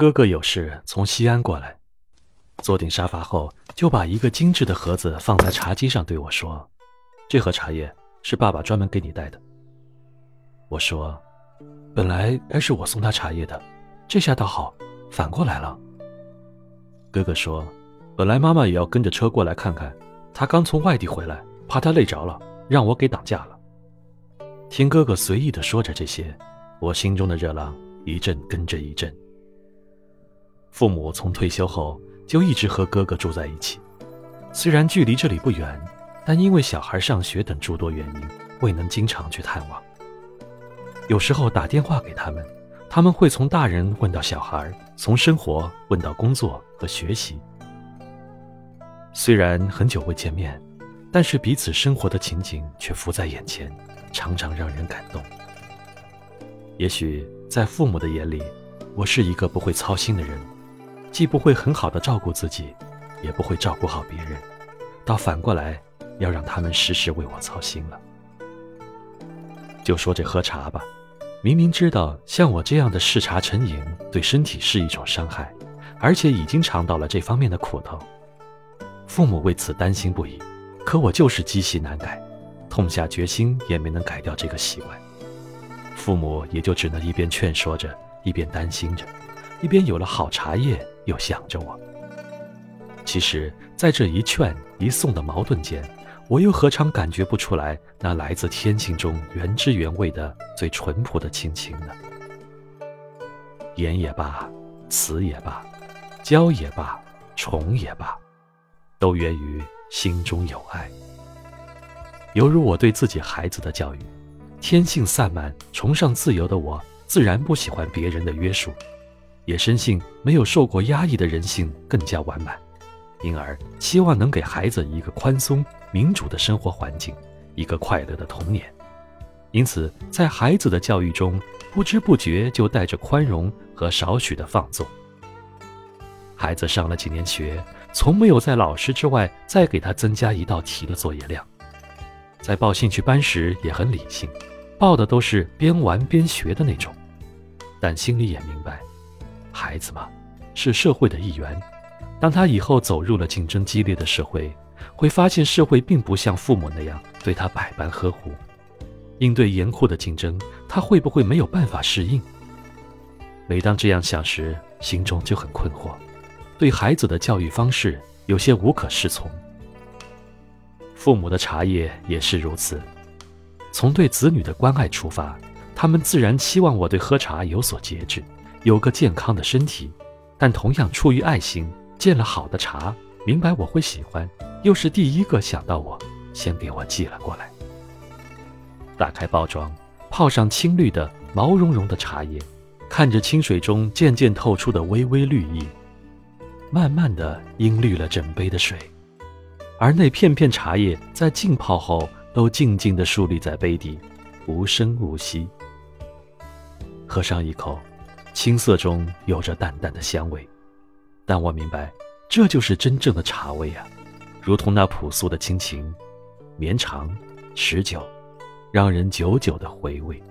哥哥有事从西安过来，坐定沙发后，就把一个精致的盒子放在茶几上，对我说：“这盒茶叶是爸爸专门给你带的。”我说：“本来该是我送他茶叶的，这下倒好，反过来了。”哥哥说：“本来妈妈也要跟着车过来看看，她刚从外地回来，怕她累着了，让我给挡驾了。”听哥哥随意的说着这些，我心中的热浪一阵跟着一阵。父母从退休后就一直和哥哥住在一起，虽然距离这里不远，但因为小孩上学等诸多原因，未能经常去探望。有时候打电话给他们，他们会从大人问到小孩，从生活问到工作和学习。虽然很久未见面，但是彼此生活的情景却浮在眼前，常常让人感动。也许在父母的眼里，我是一个不会操心的人。既不会很好的照顾自己，也不会照顾好别人，倒反过来要让他们时时为我操心了。就说这喝茶吧，明明知道像我这样的嗜茶成瘾对身体是一种伤害，而且已经尝到了这方面的苦头，父母为此担心不已，可我就是积习难改，痛下决心也没能改掉这个习惯。父母也就只能一边劝说着，一边担心着，一边有了好茶叶。又想着我。其实，在这一劝一送的矛盾间，我又何尝感觉不出来那来自天性中原汁原味的最淳朴的亲情呢？言也罢，词也罢，教也罢，宠也罢，都源于心中有爱。犹如我对自己孩子的教育，天性散漫、崇尚自由的我，自然不喜欢别人的约束。也深信没有受过压抑的人性更加完满，因而希望能给孩子一个宽松民主的生活环境，一个快乐的童年。因此，在孩子的教育中，不知不觉就带着宽容和少许的放纵。孩子上了几年学，从没有在老师之外再给他增加一道题的作业量。在报兴趣班时也很理性，报的都是边玩边学的那种，但心里也明白。孩子嘛，是社会的一员。当他以后走入了竞争激烈的社会，会发现社会并不像父母那样对他百般呵护。应对严酷的竞争，他会不会没有办法适应？每当这样想时，心中就很困惑，对孩子的教育方式有些无可适从。父母的茶叶也是如此，从对子女的关爱出发，他们自然期望我对喝茶有所节制。有个健康的身体，但同样出于爱心，见了好的茶，明白我会喜欢，又是第一个想到我，先给我寄了过来。打开包装，泡上青绿的毛茸茸的茶叶，看着清水中渐渐透出的微微绿意，慢慢的氤绿了整杯的水，而那片片茶叶在浸泡后，都静静地竖立在杯底，无声无息。喝上一口。青涩中有着淡淡的香味，但我明白，这就是真正的茶味啊，如同那朴素的亲情，绵长、持久，让人久久的回味。